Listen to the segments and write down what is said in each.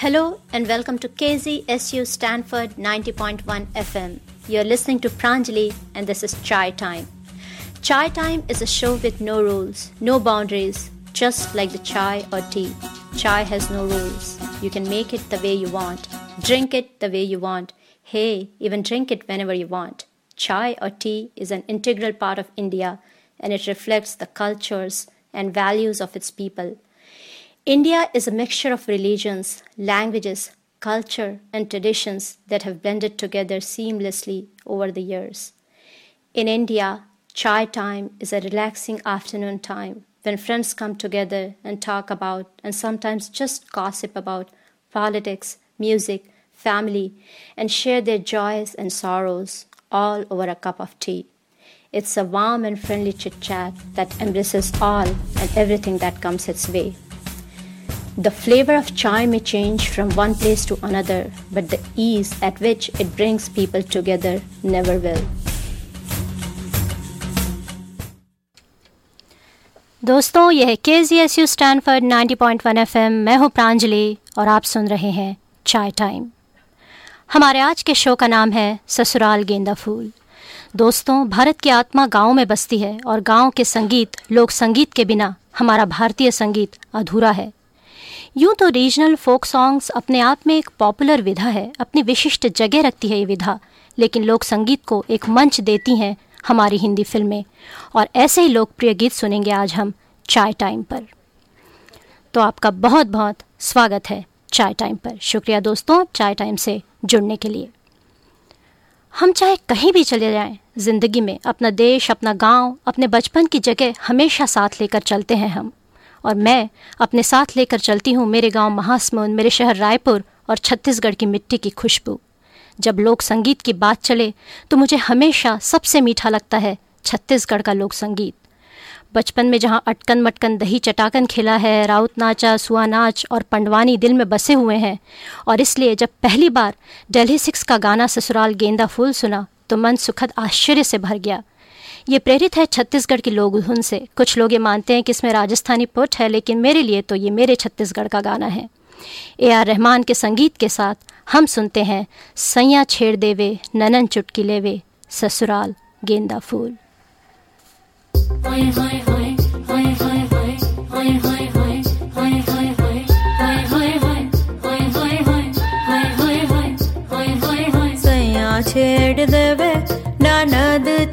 Hello and welcome to KZSU Stanford 90.1 FM. You're listening to Pranjali and this is Chai Time. Chai Time is a show with no rules, no boundaries, just like the chai or tea. Chai has no rules. You can make it the way you want, drink it the way you want. Hey, even drink it whenever you want. Chai or tea is an integral part of India and it reflects the cultures and values of its people. India is a mixture of religions, languages, culture, and traditions that have blended together seamlessly over the years. In India, chai time is a relaxing afternoon time when friends come together and talk about and sometimes just gossip about politics, music, family, and share their joys and sorrows all over a cup of tea. It's a warm and friendly chit chat that embraces all and everything that comes its way. The flavor of chai may change from one place to another, but the ease at which it brings people together never will. दोस्तों यह K G S U Stanford ninety point one F M मैं हूँ प्रांजलि और आप सुन रहे हैं चाय time हमारे आज के शो का नाम है ससुराल गेंदा फूल। दोस्तों भारत की आत्मा गाँव में बसती है और गाँव के संगीत लोक संगीत के बिना हमारा भारतीय संगीत अधूरा है। यूँ तो रीजनल फोक सॉन्ग्स अपने आप में एक पॉपुलर विधा है, अपनी विशिष्ट जगह रखती है ये विधा। लेकिन लोक संगीत को एक मंच देती हैं हमारी हिंदी फ़िल्में, और ऐसे ही लोकप्रिय गीत सुनेंगे आज हम चाय टाइम पर। तो आपका बहुत बहुत स्वागत है चाय टाइम पर। शुक्रिया दोस्तों चाय टाइम से जुड़ने के लिए। हम चाहे कहीं भी चले जाएँ, ज़िंदगी में अपना देश, अपना गाँव, अपने बचपन की जगह हमेशा साथ लेकर चलते हैं हम। और मैं अपने साथ लेकर चलती हूँ मेरे गाँव महासमुंद, मेरे शहर रायपुर और छत्तीसगढ़ की मिट्टी की खुशबू। जब लोक संगीत की बात चले तो मुझे हमेशा सबसे मीठा लगता है छत्तीसगढ़ का लोक संगीत। बचपन में जहाँ अटकन मटकन दही चटाकन खिला है, राउत नाचा, सुआ नाच और पंडवानी दिल में बसे हुए हैं, और इसलिए जब पहली बार डेल्ही सिक्स का गाना ससुराल गेंदा फूल सुना तो मन सुखद आश्चर्य से भर गया। ये प्रेरित है छत्तीसगढ़ की लोग धुन से कुछ लोग ये मानते हैं कि इसमें राजस्थानी पुट है, लेकिन मेरे लिए तो ये मेरे छत्तीसगढ़ का गाना है। ए आर रहमान के संगीत के साथ हम सुनते हैं, सैया छेड़ देवे, ननन चुटकी लेवे, ससुराल गेंदा फूल। छेड़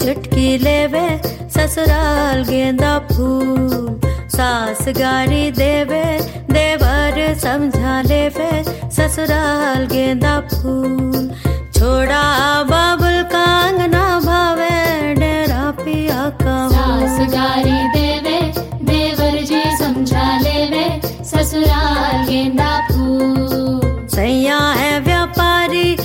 चुटकी लेवे ससुराल गेंदा फूल। सास गारी देवे देवर समझा लेवे ससुराल गेंदा फूल। छोड़ा बाबुल कांगना भावे डेरा पिया का सास गारी देवे देवर जी समझा लेवे ससुराल गेंदा फूल। सैया है व्यापारी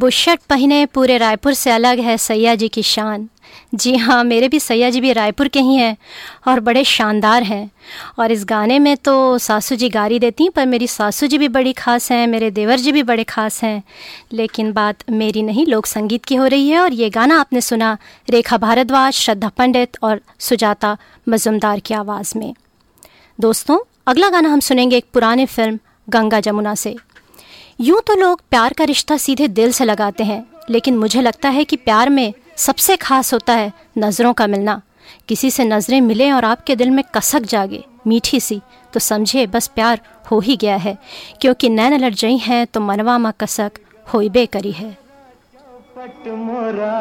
बुशर्ट पहने पूरे रायपुर से अलग है सैया जी की शान। जी हाँ मेरे भी सैया जी भी रायपुर के ही हैं और बड़े शानदार हैं। और इस गाने में तो सासू जी गारी देती हैं, पर मेरी सासू जी भी बड़ी ख़ास हैं, मेरे देवर जी भी बड़े ख़ास हैं। लेकिन बात मेरी नहीं, लोक संगीत की हो रही है और ये गाना आपने सुना रेखा भारद्वाज, श्रद्धा पंडित और सुजाता मजुमदार की आवाज़ में। दोस्तों, अगला गाना हम सुनेंगे एक पुराने फ़िल्म, गंगा जमुना से। यूँ तो लोग प्यार का रिश्ता सीधे दिल से लगाते हैं, लेकिन मुझे लगता है कि प्यार में सबसे खास होता है नज़रों का मिलना। किसी से नज़रें मिले और आपके दिल में कसक जागे, मीठी सी तो समझे बस प्यार हो ही गया है। क्योंकि नैन लड़ जई हैं तो मनवा मा कसक होइबे करी है। पट मोरा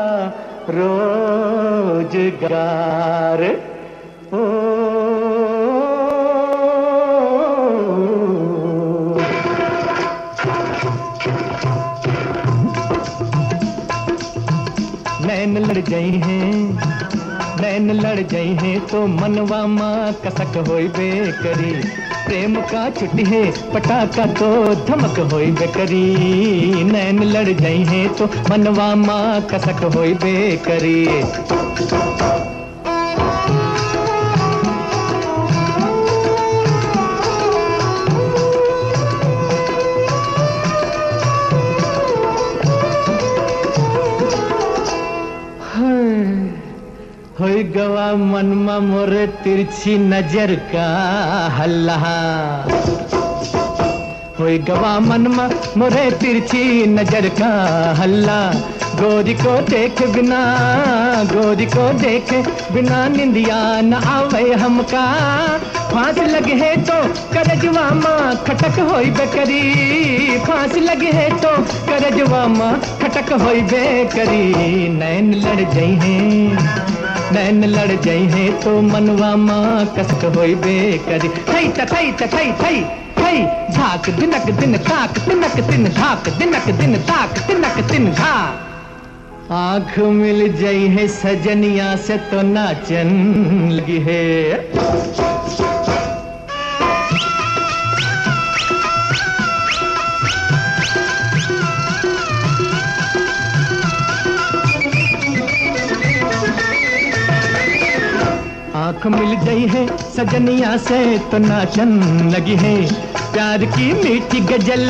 ओ लड़ गई हैं। नैन लड़ गई हैं तो मनवा माँ कसक होई करी प्रेम का छुट्टी है, पटाखा तो धमक होई करी नैन लड़ गई हैं तो मनवा माँ कसक होई करी होई गवा मनमा मोरे तिरछी नज़र का हल्ला। होई गवा मनमा मोरे तिरछी नज़र का हल्ला। गोरी को देख बिना, गोरी को देख बिना निंदिया न आवे हमका। फांस लगे है तो करजवा माँ खटक होई बेकरी। फांस लगे है तो करजवा माँ खटक होई बेकरी। नैन लड़ गई हैं। नैन लड़ जाई है तो मनवा माँ कसक होई बेकरी थई थई थई थई थई, झाक, दिनक, दिन ताक तिनक दिन झाक दिनक, दिन ताक तिनक दिन झा आँख मिल जाई है सजनिया से तो नाचन लगी है। आँख मिल गई है, सजनिया से तो नाचन लगी है। प्यार की मीठी गज़ल,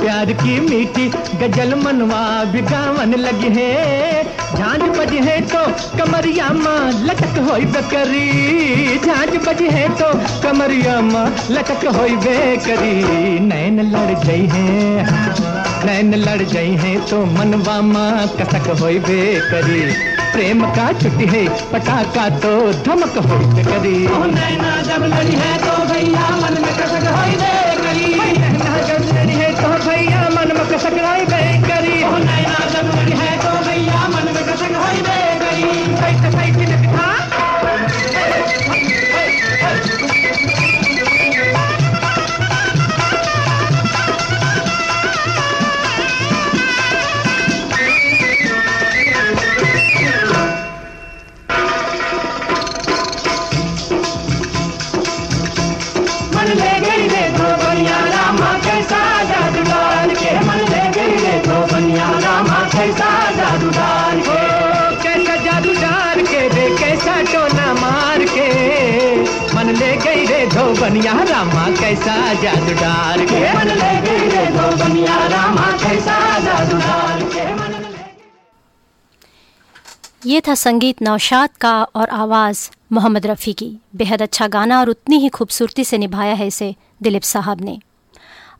प्यार की मीठी गज़ल मनवा बिगावन लगी है। झांझ बजी है तो कमरिया माँ लटक हो बेकरी। झांझ बजी है तो कमरिया माँ लटक हो बेकरी। नैन लड़ गई है नैन लड़ गई है तो मनवा माँ कसक हो बेकरी। प्रेम का छुट्टी है पटाखा तो धमक हो करी। नैना जब लड़ी है तो भैया मन में कसक है तो भैया मन में कसक बनिया रामा कैसा जादू डाल के मन ले बनिया रामा कैसा जादू के मन ये था संगीत नौशाद का और आवाज़ मोहम्मद रफ़ी की। बेहद अच्छा गाना और उतनी ही खूबसूरती से निभाया है इसे दिलीप साहब ने।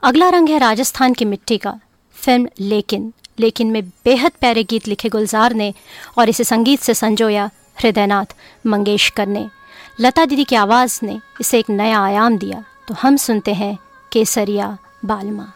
अगला रंग है राजस्थान की मिट्टी का फ़िल्म लेकिन लेकिन में बेहद प्यारे गीत लिखे गुलजार ने और इसे संगीत से संजोया हृदयनाथ मंगेशकर ने। लता दीदी की आवाज़ ने इसे एक नया आयाम दिया। तो हम सुनते हैं केसरिया बालमा।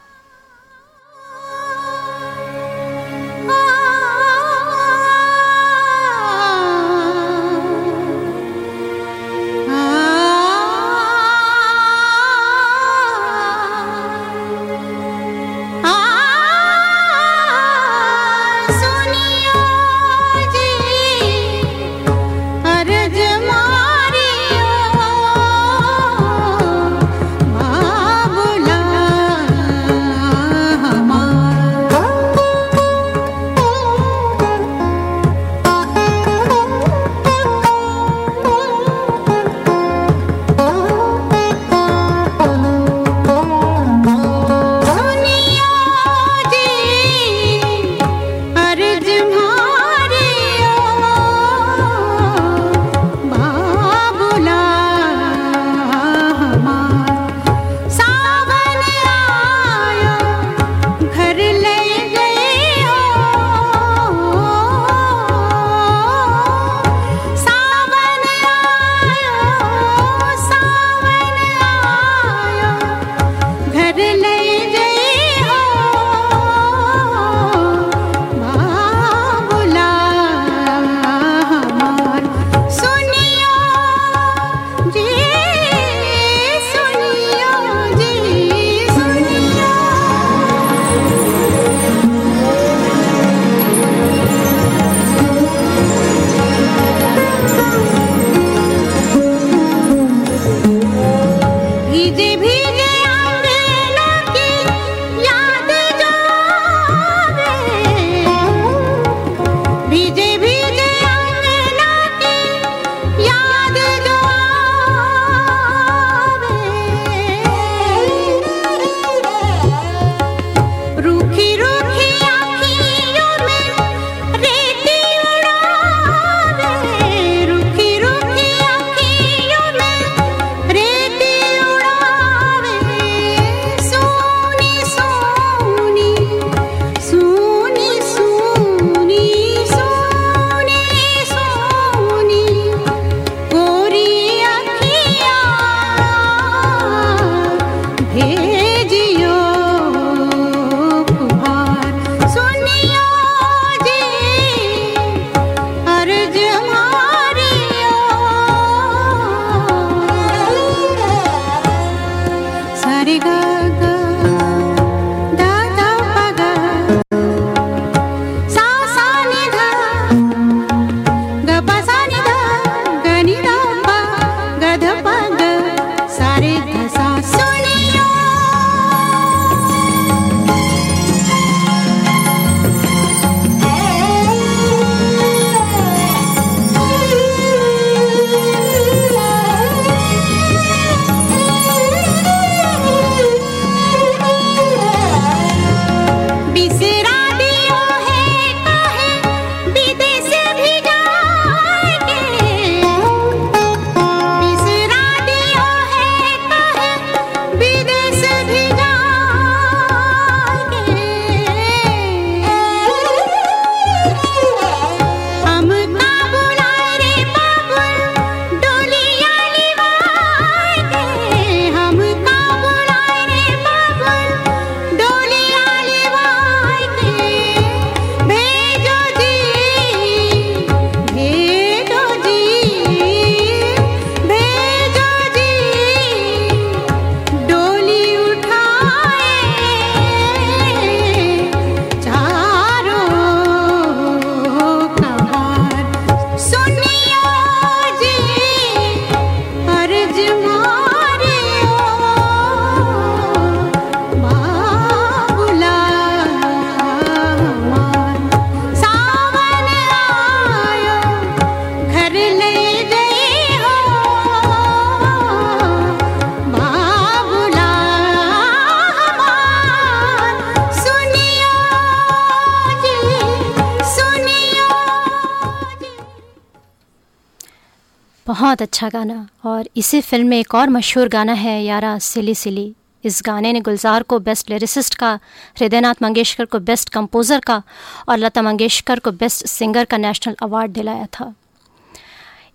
बहुत अच्छा गाना। और इसी फ़िल्म में एक और मशहूर गाना है, यारा सिली सिली। इस गाने ने गुलजार को बेस्ट लिरिसिस्ट का, हृदयनाथ मंगेशकर को बेस्ट कंपोज़र का और लता मंगेशकर को बेस्ट सिंगर का नेशनल अवार्ड दिलाया था।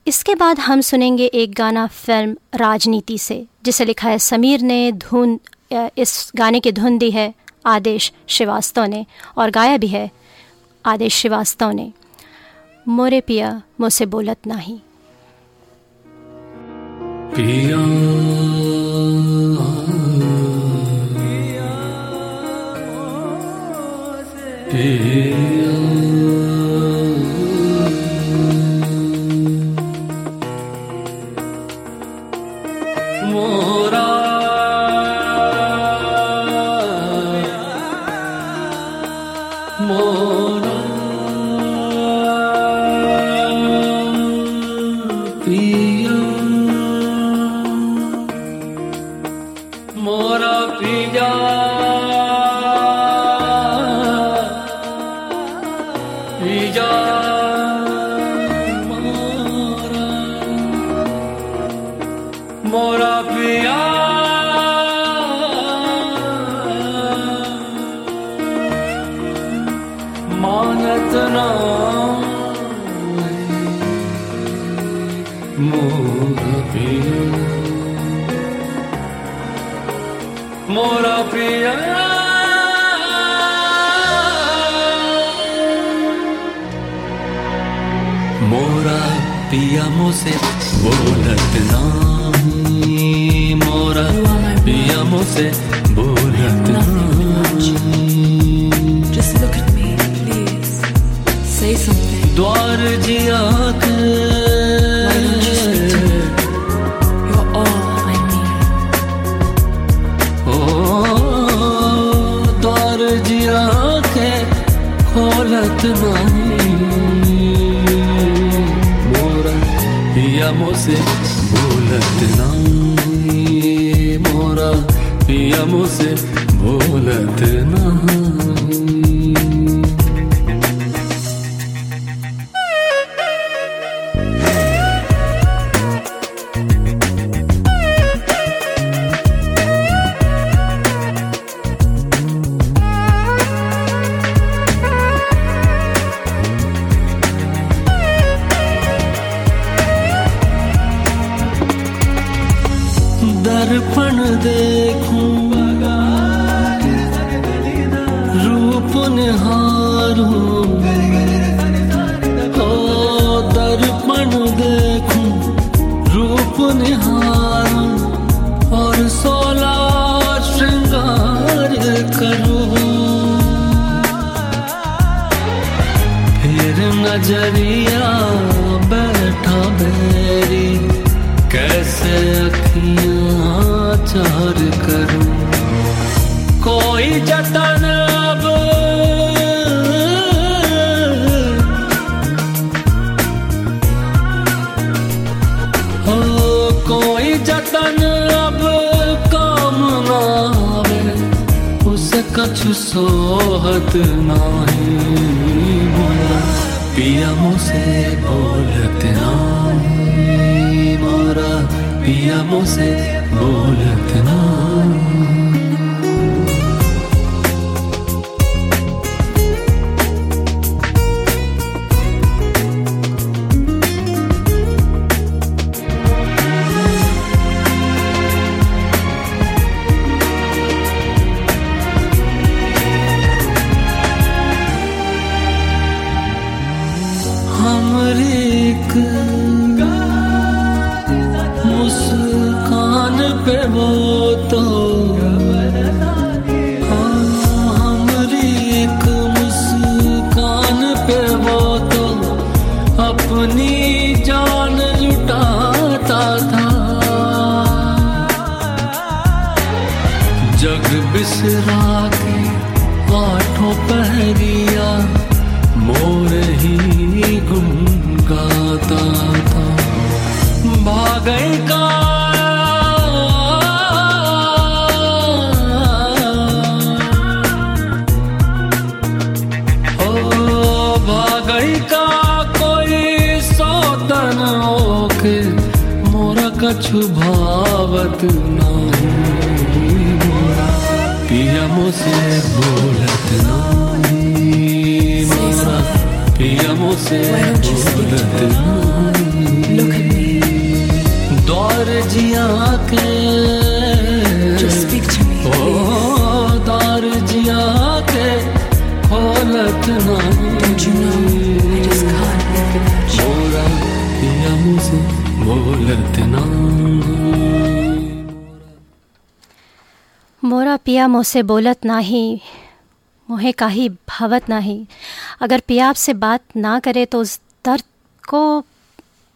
इसके बाद हम सुनेंगे एक गाना फ़िल्म राजनीति से, जिसे लिखा है समीर ने, धुन इस गाने की धुन दी है आदेश श्रीवास्तव ने और गाया भी है आदेश श्रीवास्तव ने। मोरे पिया, मुझसे बोलत नाही। पिया। मोरा मानत ना मोरा पिया मोरा पिया मोरा पिया मुझसे बोलत नाही मोरा पिया मुझसे बोलत नाही need. ओ द्वार जिया के खोलत मोरा पिया मुझसे बोलत नहीं। मोरा पिया मुझसे बोलत नहीं। नज़रिया बैठा बैरी, कैसे अखियाँ चार करूँ? कोई जतन अब हो, कोई जतन अब काम ना उसे कछु सोहत नाही। मोरा पिया मुझसे बोलत नाम। मोरा पिया मुझसे बोलत नाही कछु भावत नाही पिया मोसे बोलत नाही मोरा पिया मोसे बोलत नाही. दौर जिया के. ओ दौर जिया के खोलत नाही. मोरा पिया मुझसे बोलत पिया मोसे बोलत नाही मोहे काही भावत नाही। अगर पिया आपसे बात ना करे तो उस दर्द को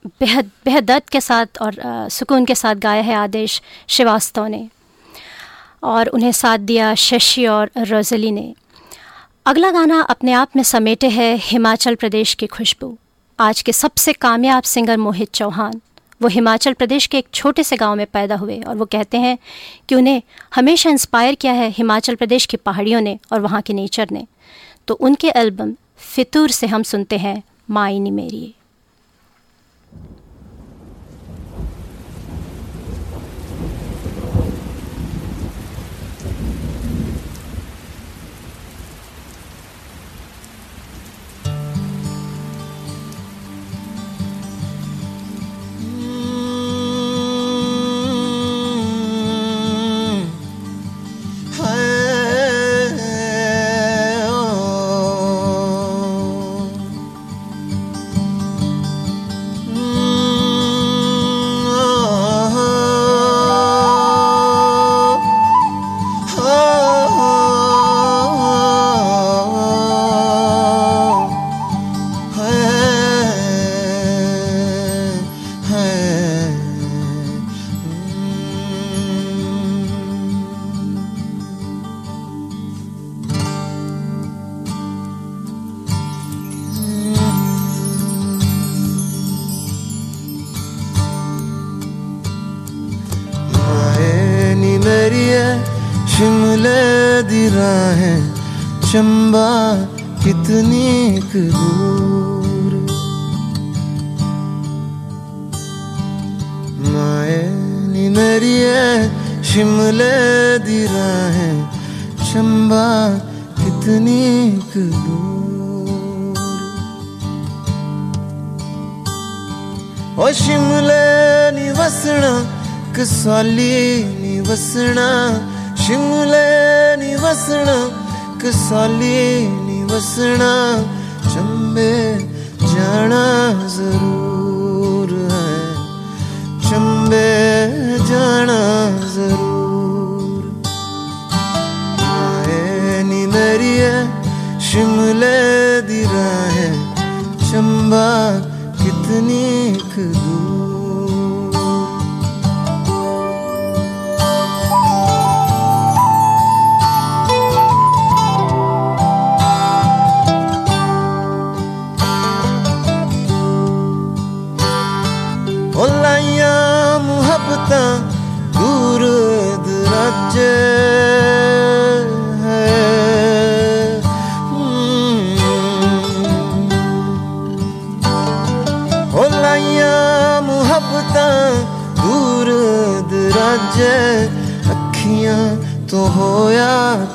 बेहद बेहद दर्द के साथ और अ, सुकून के साथ गाया है आदेश श्रीवास्तव ने। और उन्हें साथ दिया शशि और रोजली ने। अगला गाना अपने आप में समेटे है हिमाचल प्रदेश की खुशबू। आज के सबसे कामयाब सिंगर मोहित चौहान। वो हिमाचल प्रदेश के एक छोटे से गाँव में पैदा हुए और वो कहते हैं कि उन्हें हमेशा इंस्पायर किया है हिमाचल प्रदेश की पहाड़ियों ने और वहाँ के नेचर ने। तो उनके एल्बम फितूर से हम सुनते हैं, मायनी मेरी।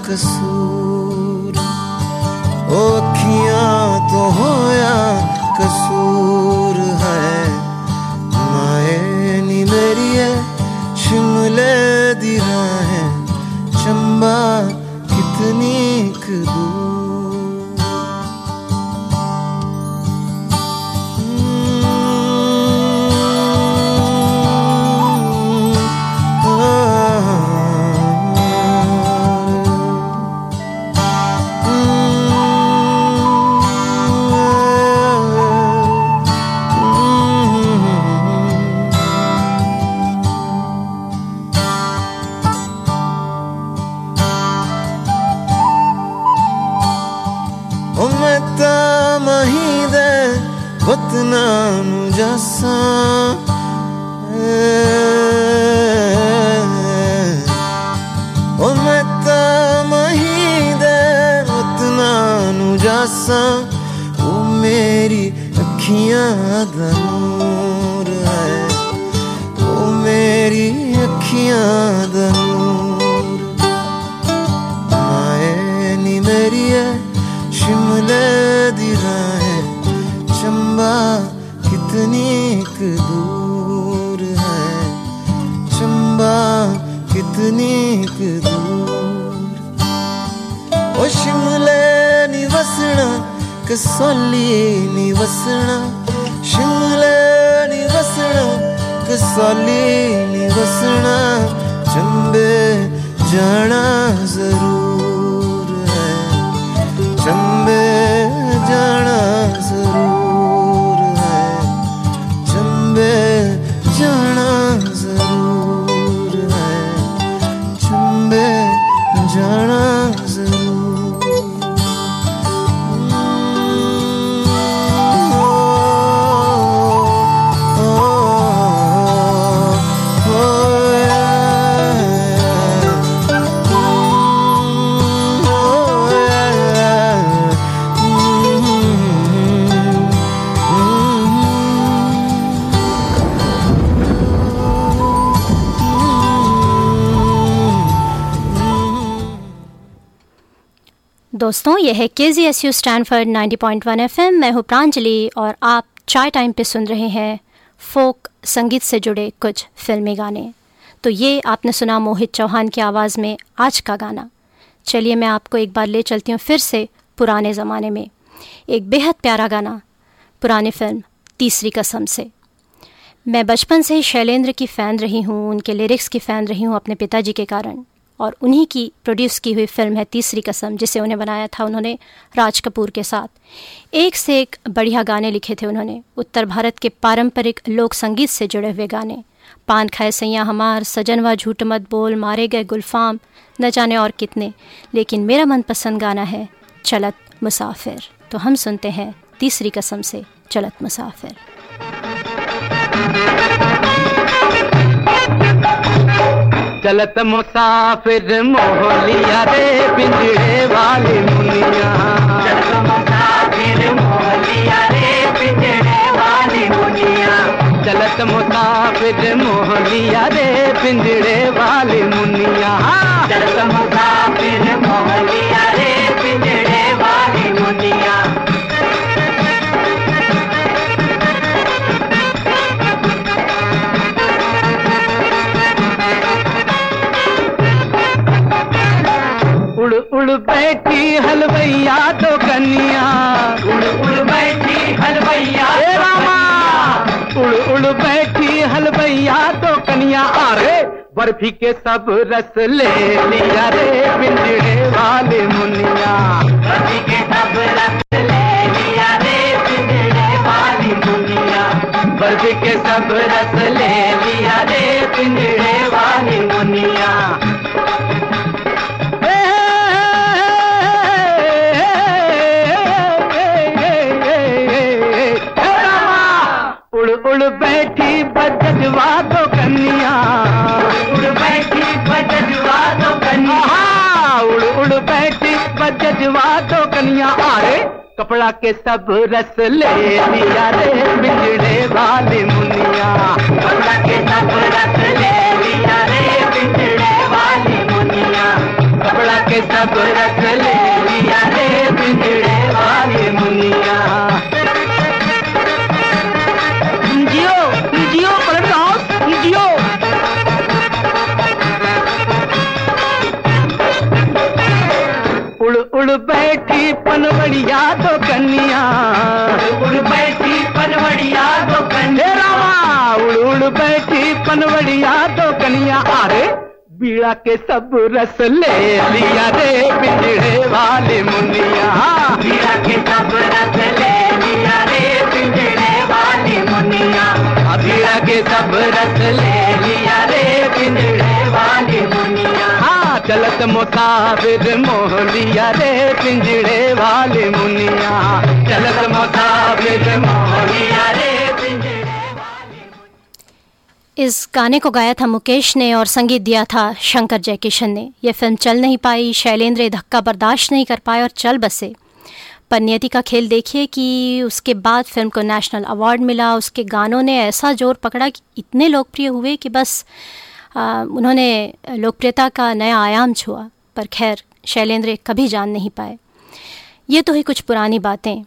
होया कसूर नी वसना शिमले नी वसना कसौली नी वसना चंबे जाना जरूर दोस्तों, यह है K G S U Stanford ninety point one F M मैं हूँ प्रांजलि और आप चाय टाइम पे सुन रहे हैं फोक संगीत से जुड़े कुछ फिल्मी गाने। तो ये आपने सुना मोहित चौहान की आवाज़ में आज का गाना। चलिए मैं आपको एक बार ले चलती हूँ फिर से पुराने ज़माने में। एक बेहद प्यारा गाना, पुरानी फ़िल्म, तीसरी कसम से। मैं बचपन से ही शैलेंद्र की फ़ैन रही हूँ, उनके लिरिक्स की फ़ैन रही हूँ अपने पिताजी के कारण। और उन्हीं की प्रोड्यूस की हुई फ़िल्म है तीसरी कसम, जिसे उन्हें बनाया था उन्होंने राज कपूर के साथ। एक से एक बढ़िया गाने लिखे थे उन्होंने। उत्तर भारत के पारंपरिक लोक संगीत से जुड़े हुए गाने। पान खाए सैया हमार सजनवा झूठ मत बोल, मारे गए गुलफाम, न जाने और कितने। लेकिन मेरा मनपसंद गाना है चलत मुसाफिर। तो हम सुनते हैं तीसरी कसम से चलत मुसाफिर। चलत मुसाफिर मोहलिया रे पिंजरे वाली मुनिया। चलत मुसाफिर मोहलिया रे पिंजरे वाली मुनिया। चलत मुसाफिर मोहलिया रे पिंजरे वाली मुनिया। उड़ बैठी हलवैया तो कन्या उड़ उड़ बैठी हलवैया रामा। उड़ उड़ बैठी हलवैया तो कन्या अरे बर्फ़ी के सब रस ले लिया रे पिंजरे वाले मुनिया। बर्फ़ी के सब रस ले लिया रे पिंजरे वाली मुनिया। बर्फ़ी के सब रस ले लिया रे उड़ बैठी बजवा दो कन्या उड़ बैठी बजवा दो कन्या उड़ उड़ बैठी बजवा दो कन्या अरे कपड़ा के सब रस ले लिया रे बिजड़े वाली मुनिया। कपड़ा के सब रस ले लिया रे बिजड़े वाली मुनिया। कपड़ा के सब रस बीड़ा के सब रस ले लिया रे पिंजड़े वाले मुनिया। बीड़ा के सब रस ले लिया रे पिंजड़े वाली मुनिया। बीड़ा के सब रस ले लिया रे पिंजड़े वाली मुनिया। हाँ चलत मुसाफिर मोह लिया रे पिंजड़े वाली मुनिया। चलत मुसाफिर मोह लिया रे इस गाने को गाया था मुकेश ने और संगीत दिया था शंकर जयकिशन ने। यह फ़िल्म चल नहीं पाई शैलेंद्र धक्का बर्दाश्त नहीं कर पाए और चल बसे। पर नियति का खेल देखिए कि उसके बाद फ़िल्म को नेशनल अवार्ड मिला। उसके गानों ने ऐसा ज़ोर पकड़ा कि इतने लोकप्रिय हुए कि बस आ, उन्होंने लोकप्रियता का नया आयाम छुआ। पर खैर शैलेंद्र कभी जान नहीं पाए। ये तो ही कुछ पुरानी बातें।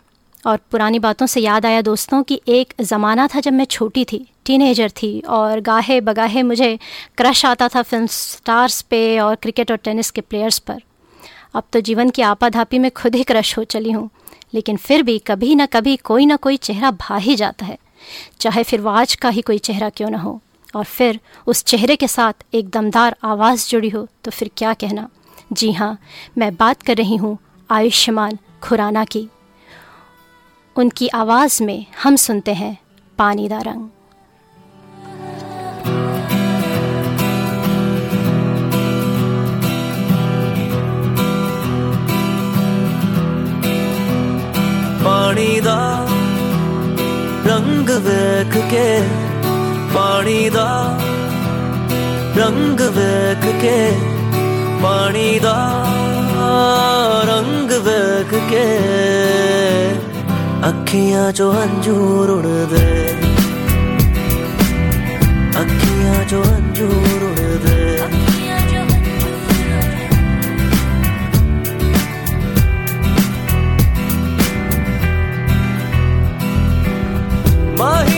और पुरानी बातों से याद आया दोस्तों कि एक ज़माना था जब मैं छोटी थी टीनेजर थी और गाहे बगाहे मुझे क्रश आता था फ़िल्म स्टार्स पे और क्रिकेट और टेनिस के प्लेयर्स पर। अब तो जीवन की आपाधापी में खुद ही क्रश हो चली हूँ, लेकिन फिर भी कभी ना कभी कोई ना कोई चेहरा भा ही जाता है, चाहे फिर वो आज का ही कोई चेहरा क्यों ना हो। और फिर उस चेहरे के साथ एक दमदार आवाज़ जुड़ी हो तो फिर क्या कहना? जी हाँ मैं बात कर रही हूँ आयुष्मान खुराना की। उनकी आवाज़ में हम सुनते हैं पानी दा रंग ਪਾਣੀ ਦਾ ਰੰਗ ਵੇਖ ਕੇ ਪਾਣੀ ਦਾ ਰੰਗ ਵੇਖ ਕੇ ਪਾਣੀ ਦਾ ਰੰਗ ਵੇਖ ਕੇ ਅੱਖੀਆਂ ਚੋਂ ਹੰਝੂਰ ਉੜਦੇ ਅੱਖੀਆਂ ਚੋਂ ਹੰਝੂਰ ਉੜਦੇ ਮਾਹੀਆ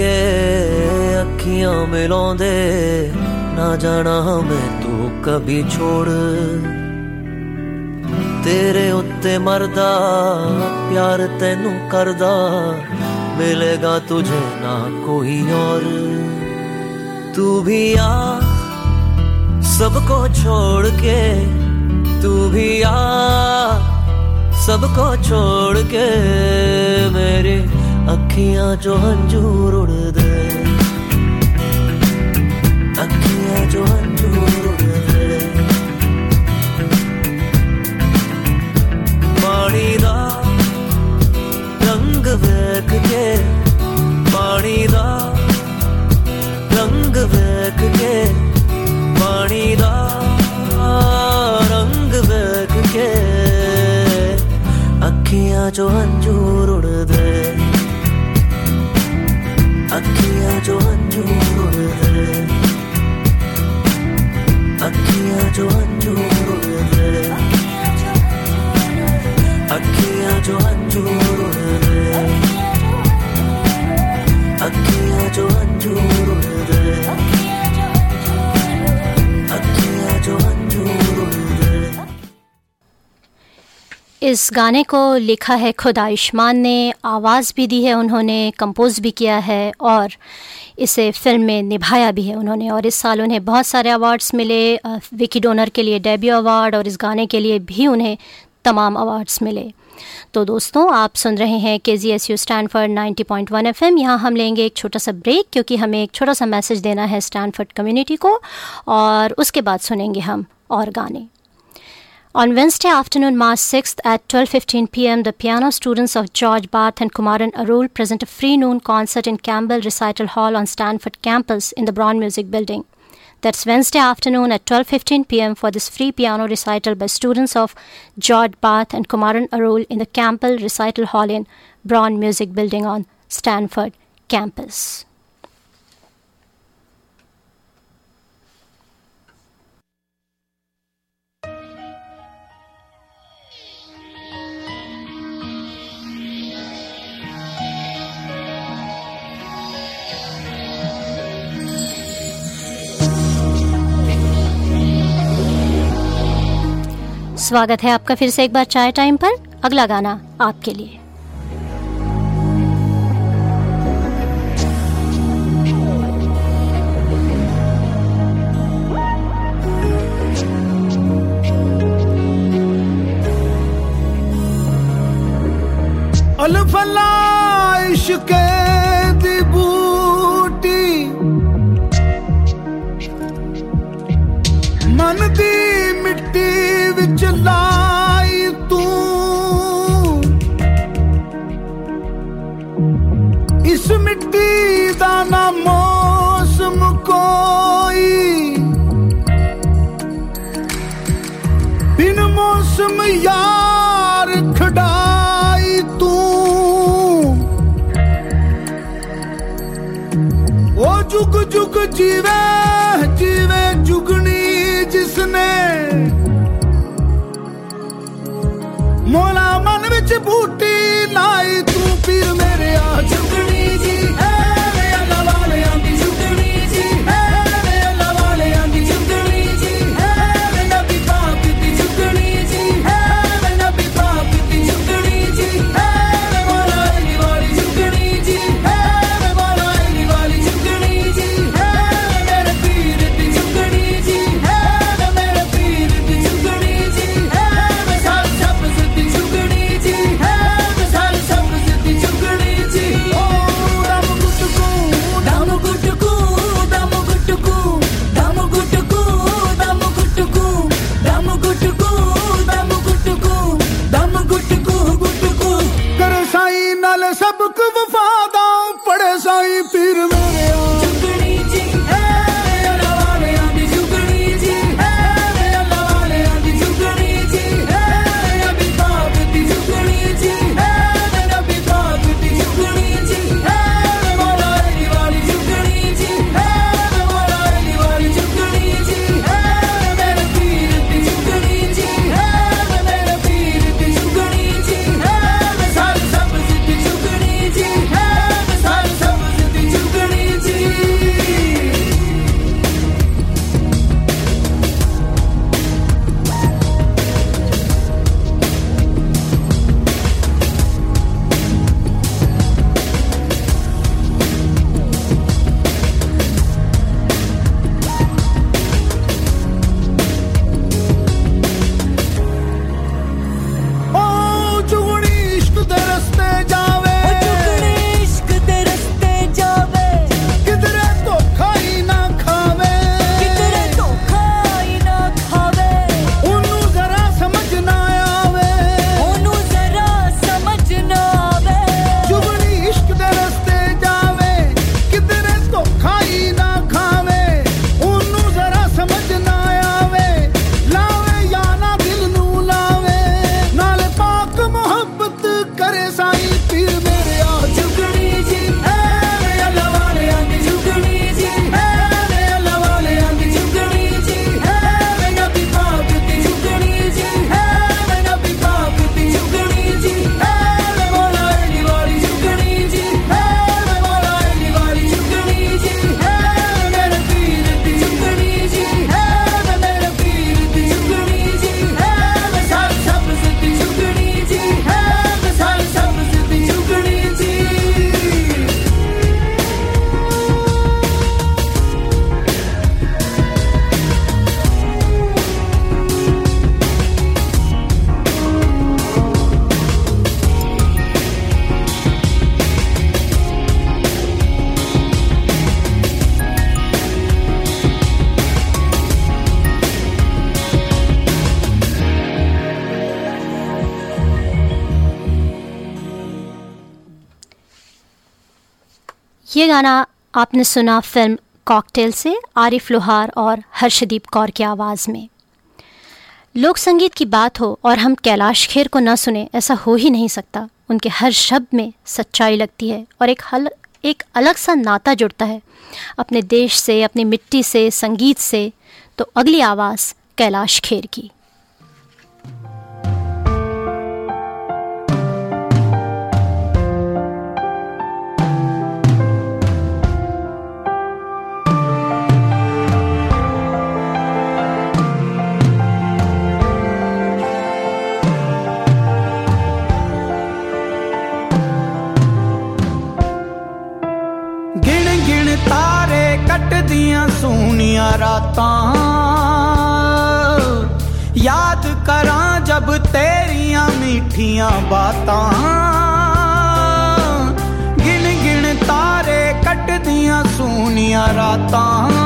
ਕੇ ਅੱਖੀਆਂ ਮਿਲਾਉਂਦੇ, ਨਾ ਜਾਣਾ ਮੈਂ ਤੂੰ ਕਭੀ ਛੋੜ। ਤੇਰੇ ਉੱਤੇ ਮਰਦਾ, ਪਿਆਰ ਤੈਨੂੰ ਕਰਦਾ, ਮਿਲੇਗਾ ਤੁਝੇ ਨਾ ਕੋਈ ਔਰ। ਤੂੰ ਵੀ ਆ ਸਭ ਕੋ ਛੋੜ ਕੇ, ਤੂੰ ਵੀ ਆ ਸਭ ਕੋ ਛੋੜ ਕੇ ਮੇਰੇ अखियाँ जो हंजू उड़द। अखियाँ जो हंजू उड़द। पानी दा रंग वेख के, पानी दा रंग वेख के, पानी दा रंग वेख के। अखियाँ जो हंजू उड़द। Joan, Joan. इस गाने को लिखा है खुद आयुष्मान ने, आवाज़ भी दी है उन्होंने कंपोज भी किया है और इसे फ़िल्म में निभाया भी है उन्होंने और इस साल उन्हें बहुत सारे अवार्ड्स मिले विकी डोनर के लिए डेब्यू अवार्ड और इस गाने के लिए भी उन्हें तमाम अवार्ड्स मिले। तो दोस्तों, आप सुन रहे हैं K G S U Stanford ninety point one F M यहाँ हम लेंगे एक छोटा सा ब्रेक क्योंकि हमें एक छोटा सा मैसेज देना है स्टैनफर्ड कम्युनिटी को और उसके बाद सुनेंगे हम और गाने। On Wednesday afternoon, March 6th at 12:15 p.m., the piano students of George Bath and Kumaran Arul present a free noon concert in Campbell Recital Hall on Stanford campus in the Brown Music Building. That's Wednesday afternoon at 12:15 p.m. for this free piano recital by students of George Bath and Kumaran Arul in the Campbell Recital Hall in Brown Music Building on Stanford campus. स्वागत है आपका फिर से एक बार चाय time पर। अगला गाना आपके लिए। अलफला पूछता ना मौसम कोई। बिन मौसम यार खड़ाई तू। ओ जुग जुग जीवे जीवे जुगनी जिसने। मोला मन बिच बूटी लाई तू पीर मेरे आज गाना आपने सुना फ़िल्म कॉकटेल से, आरिफ लोहार और हर्षदीप कौर की आवाज़ में। लोक संगीत की बात हो और हम कैलाश खेर को ना सुने, ऐसा हो ही नहीं सकता। उनके हर शब्द में सच्चाई लगती है और एक हल, एक अलग सा नाता जुड़ता है। अपने देश से, अपनी मिट्टी से, संगीत से। तो अगली आवाज़ कैलाश खेर की। ਸੋਹਣੀਆਂ ਰਾਤਾਂ। ਯਾਦ ਕਰਾਂ ਜਬ ਤੇਰੀਆਂ ਮਿੱਠੀਆਂ ਬਾਤਾਂ। ਗਿਣ ਗਿਣ ਤਾਰੇ ਕੱਟਦੀਆਂ ਸੋਹਣੀਆਂ ਰਾਤਾਂ।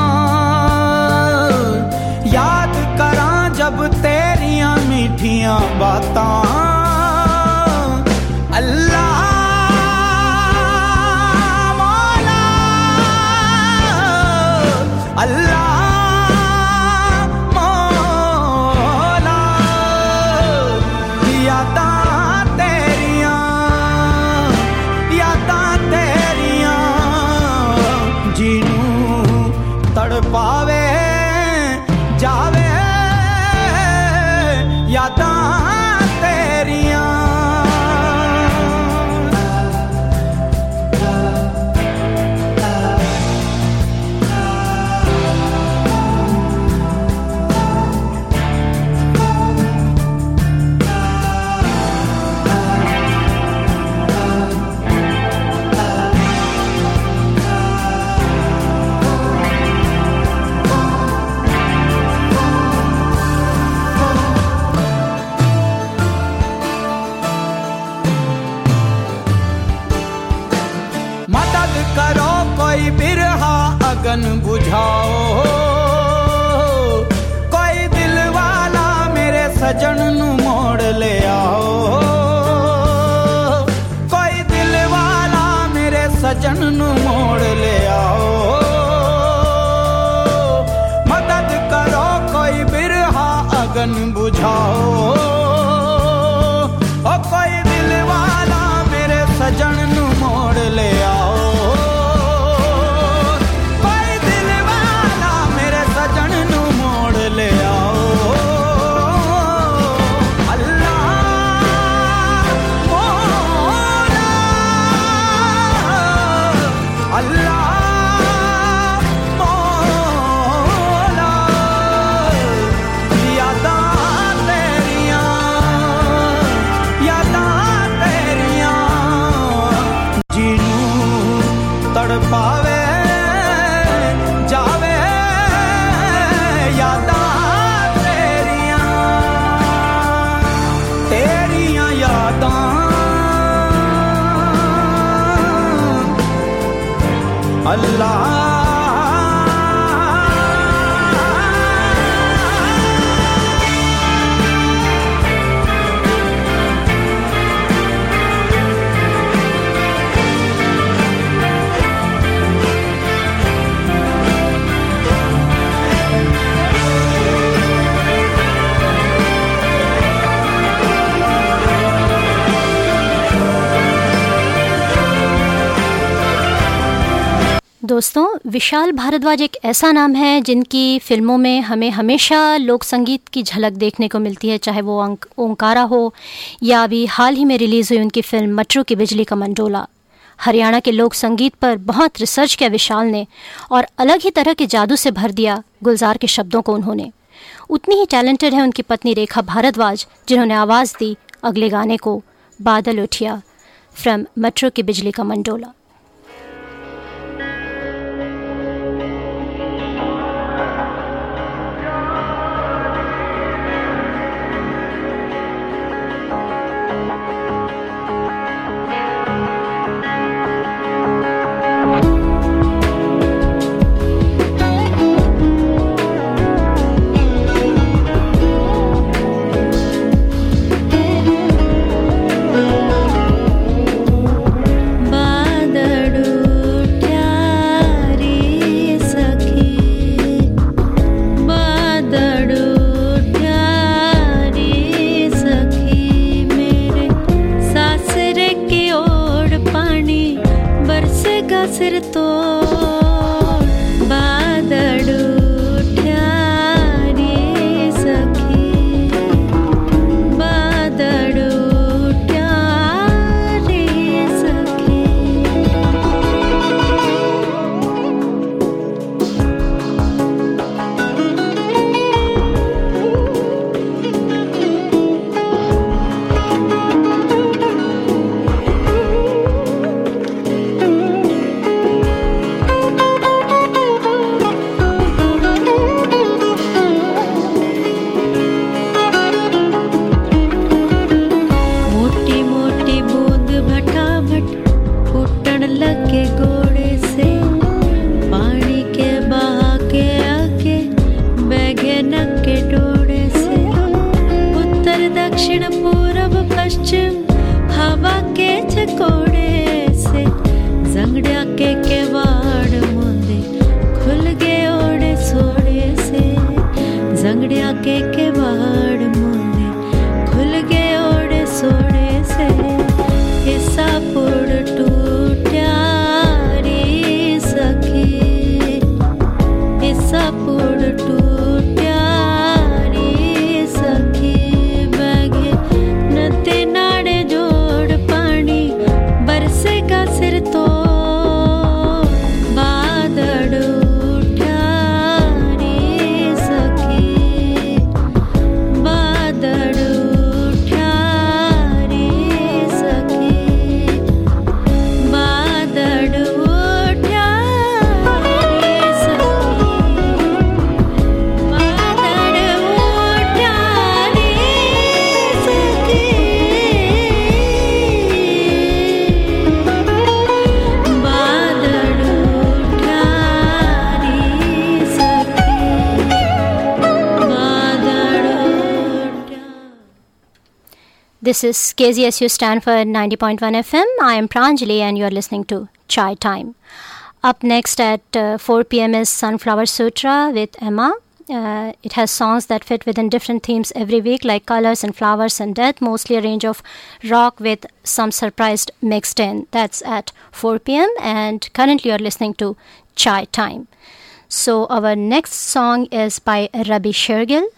विशाल भारद्वाज एक ऐसा नाम है जिनकी फ़िल्मों में हमें हमेशा लोक संगीत की झलक देखने को मिलती है, चाहे वो ओंकारा हो या अभी हाल ही में रिलीज़ हुई उनकी फ़िल्म मटरू की बिजली का मंडोला। हरियाणा के लोक संगीत पर बहुत रिसर्च किया विशाल ने और अलग ही तरह के जादू से भर दिया गुलजार के शब्दों को उन्होंने। उतनी ही टैलेंटेड है उनकी पत्नी रेखा भारद्वाज, जिन्होंने आवाज़ दी अगले गाने को, बादल उठिया, फ्रॉम मटरू की बिजली का मंडोला। लंगड़िया के के बाड़ This is KZSU Stanford 90.1 FM. I am Pranjali and you are listening to Chai Time. Up next at uh, 4 p.m. is Sunflower Sutra with Emma. Uh, it has songs that fit within different themes every week, like colors and flowers and death, mostly a range of rock with some surprised mixed in. That's at 4 p.m. and currently you're listening to Chai Time. So our next song is by Rabi Shergill.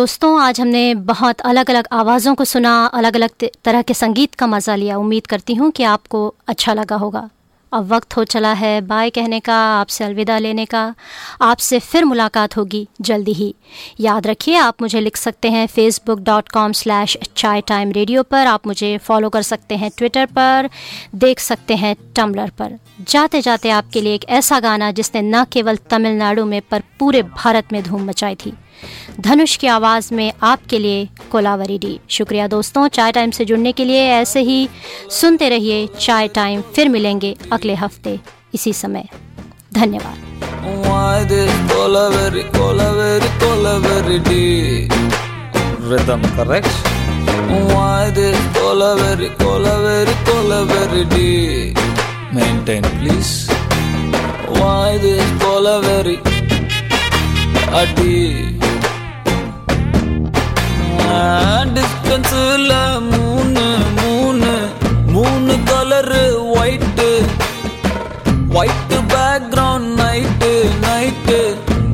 दोस्तों, आज हमने बहुत अलग अलग आवाज़ों को सुना अलग अलग तरह के संगीत का मज़ा लिया। उम्मीद करती हूँ कि आपको अच्छा लगा होगा। अब वक्त हो चला है बाय कहने का, आपसे अलविदा लेने का। आपसे फिर मुलाकात होगी जल्दी ही। याद रखिए, आप मुझे लिख सकते हैं Facebook dot com slash chai time radio पर। आप मुझे फॉलो कर सकते हैं ट्विटर पर, देख सकते हैं टम्बलर पर। जाते जाते आपके लिए एक ऐसा गाना जिसने न केवल तमिलनाडु में, पर पूरे भारत में धूम मचाई थी। धनुष की आवाज़ में आपके लिए कोलावरी डी शुक्रिया दोस्तों चाय टाइम से जुड़ने के लिए ऐसे ही सुनते रहिए चाय टाइम फिर मिलेंगे अगले हफ़्ते इसी समय धन्यवाद Rhythm correct? Why this? Maintain please. Why this? A. டிஸ்டன்ஸில் மூணு மூணு மூணு colour white white background night night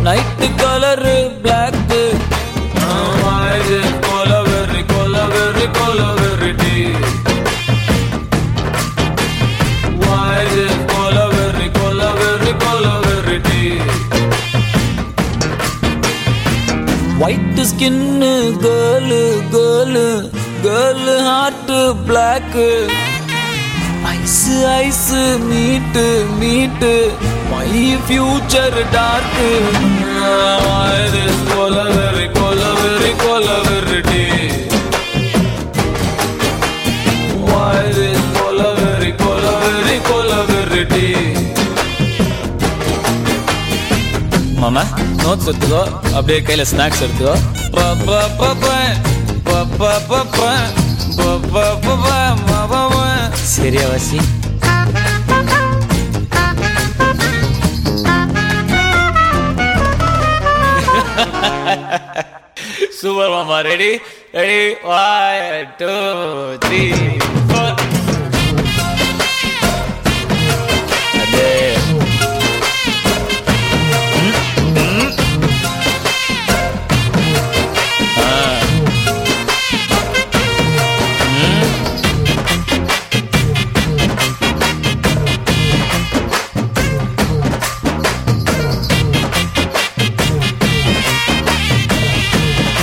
night colour black skin girl girl girl heart black. Eyes eyes meet meet. My future dark கொலவெறி கொலவெறி மாமா notes எடுத்துக்கோ அப்படியே கையில snacks எடுத்துக்கோ சரியா வாசி சூப்பர் மாமா ready ready one two three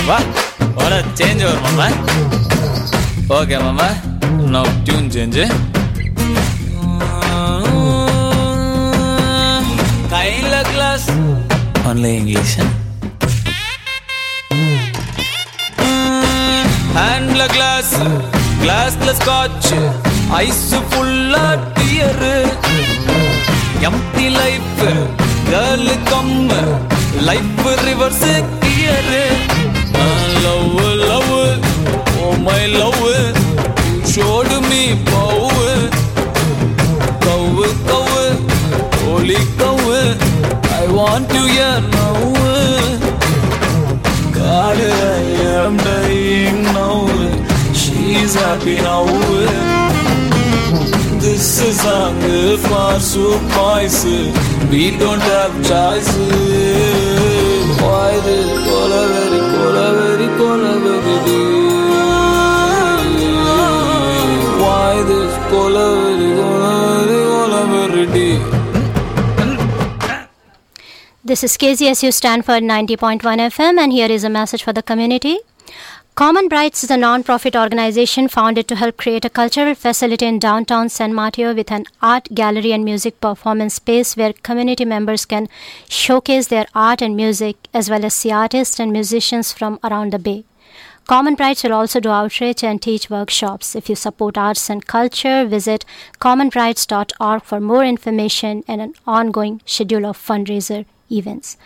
வா வாடா சேஞ்ச் வரும் மாமா. ஓகே மாமா. நோ டியூன் சேஞ்சு கையில் கிளாஸ் ஒன்லி இங்கிலீஷ் ஹேண்ட்ல கிளாஸ் கிளாஸ்ல ஸ்காட்ச் ஐஸ் ஃபுல்லா dear empty life girl come life reverse gear love love oh my love showed me power cow ô holy cow I want to hear now God I am dying now she's happy now this is song far surprise we don't have choice why the color This is KZSU Stanford 90.1 FM, and here is a message for the community. Common Brights is a non-profit organization founded to help create a cultural facility in downtown San Mateo with an art gallery and music performance space where community members can showcase their art and music as well as see artists and musicians from around the Bay. Common Brights will also do outreach and teach workshops. If you support arts and culture, visit commonbrights.org for more information and an ongoing schedule of fundraiser events.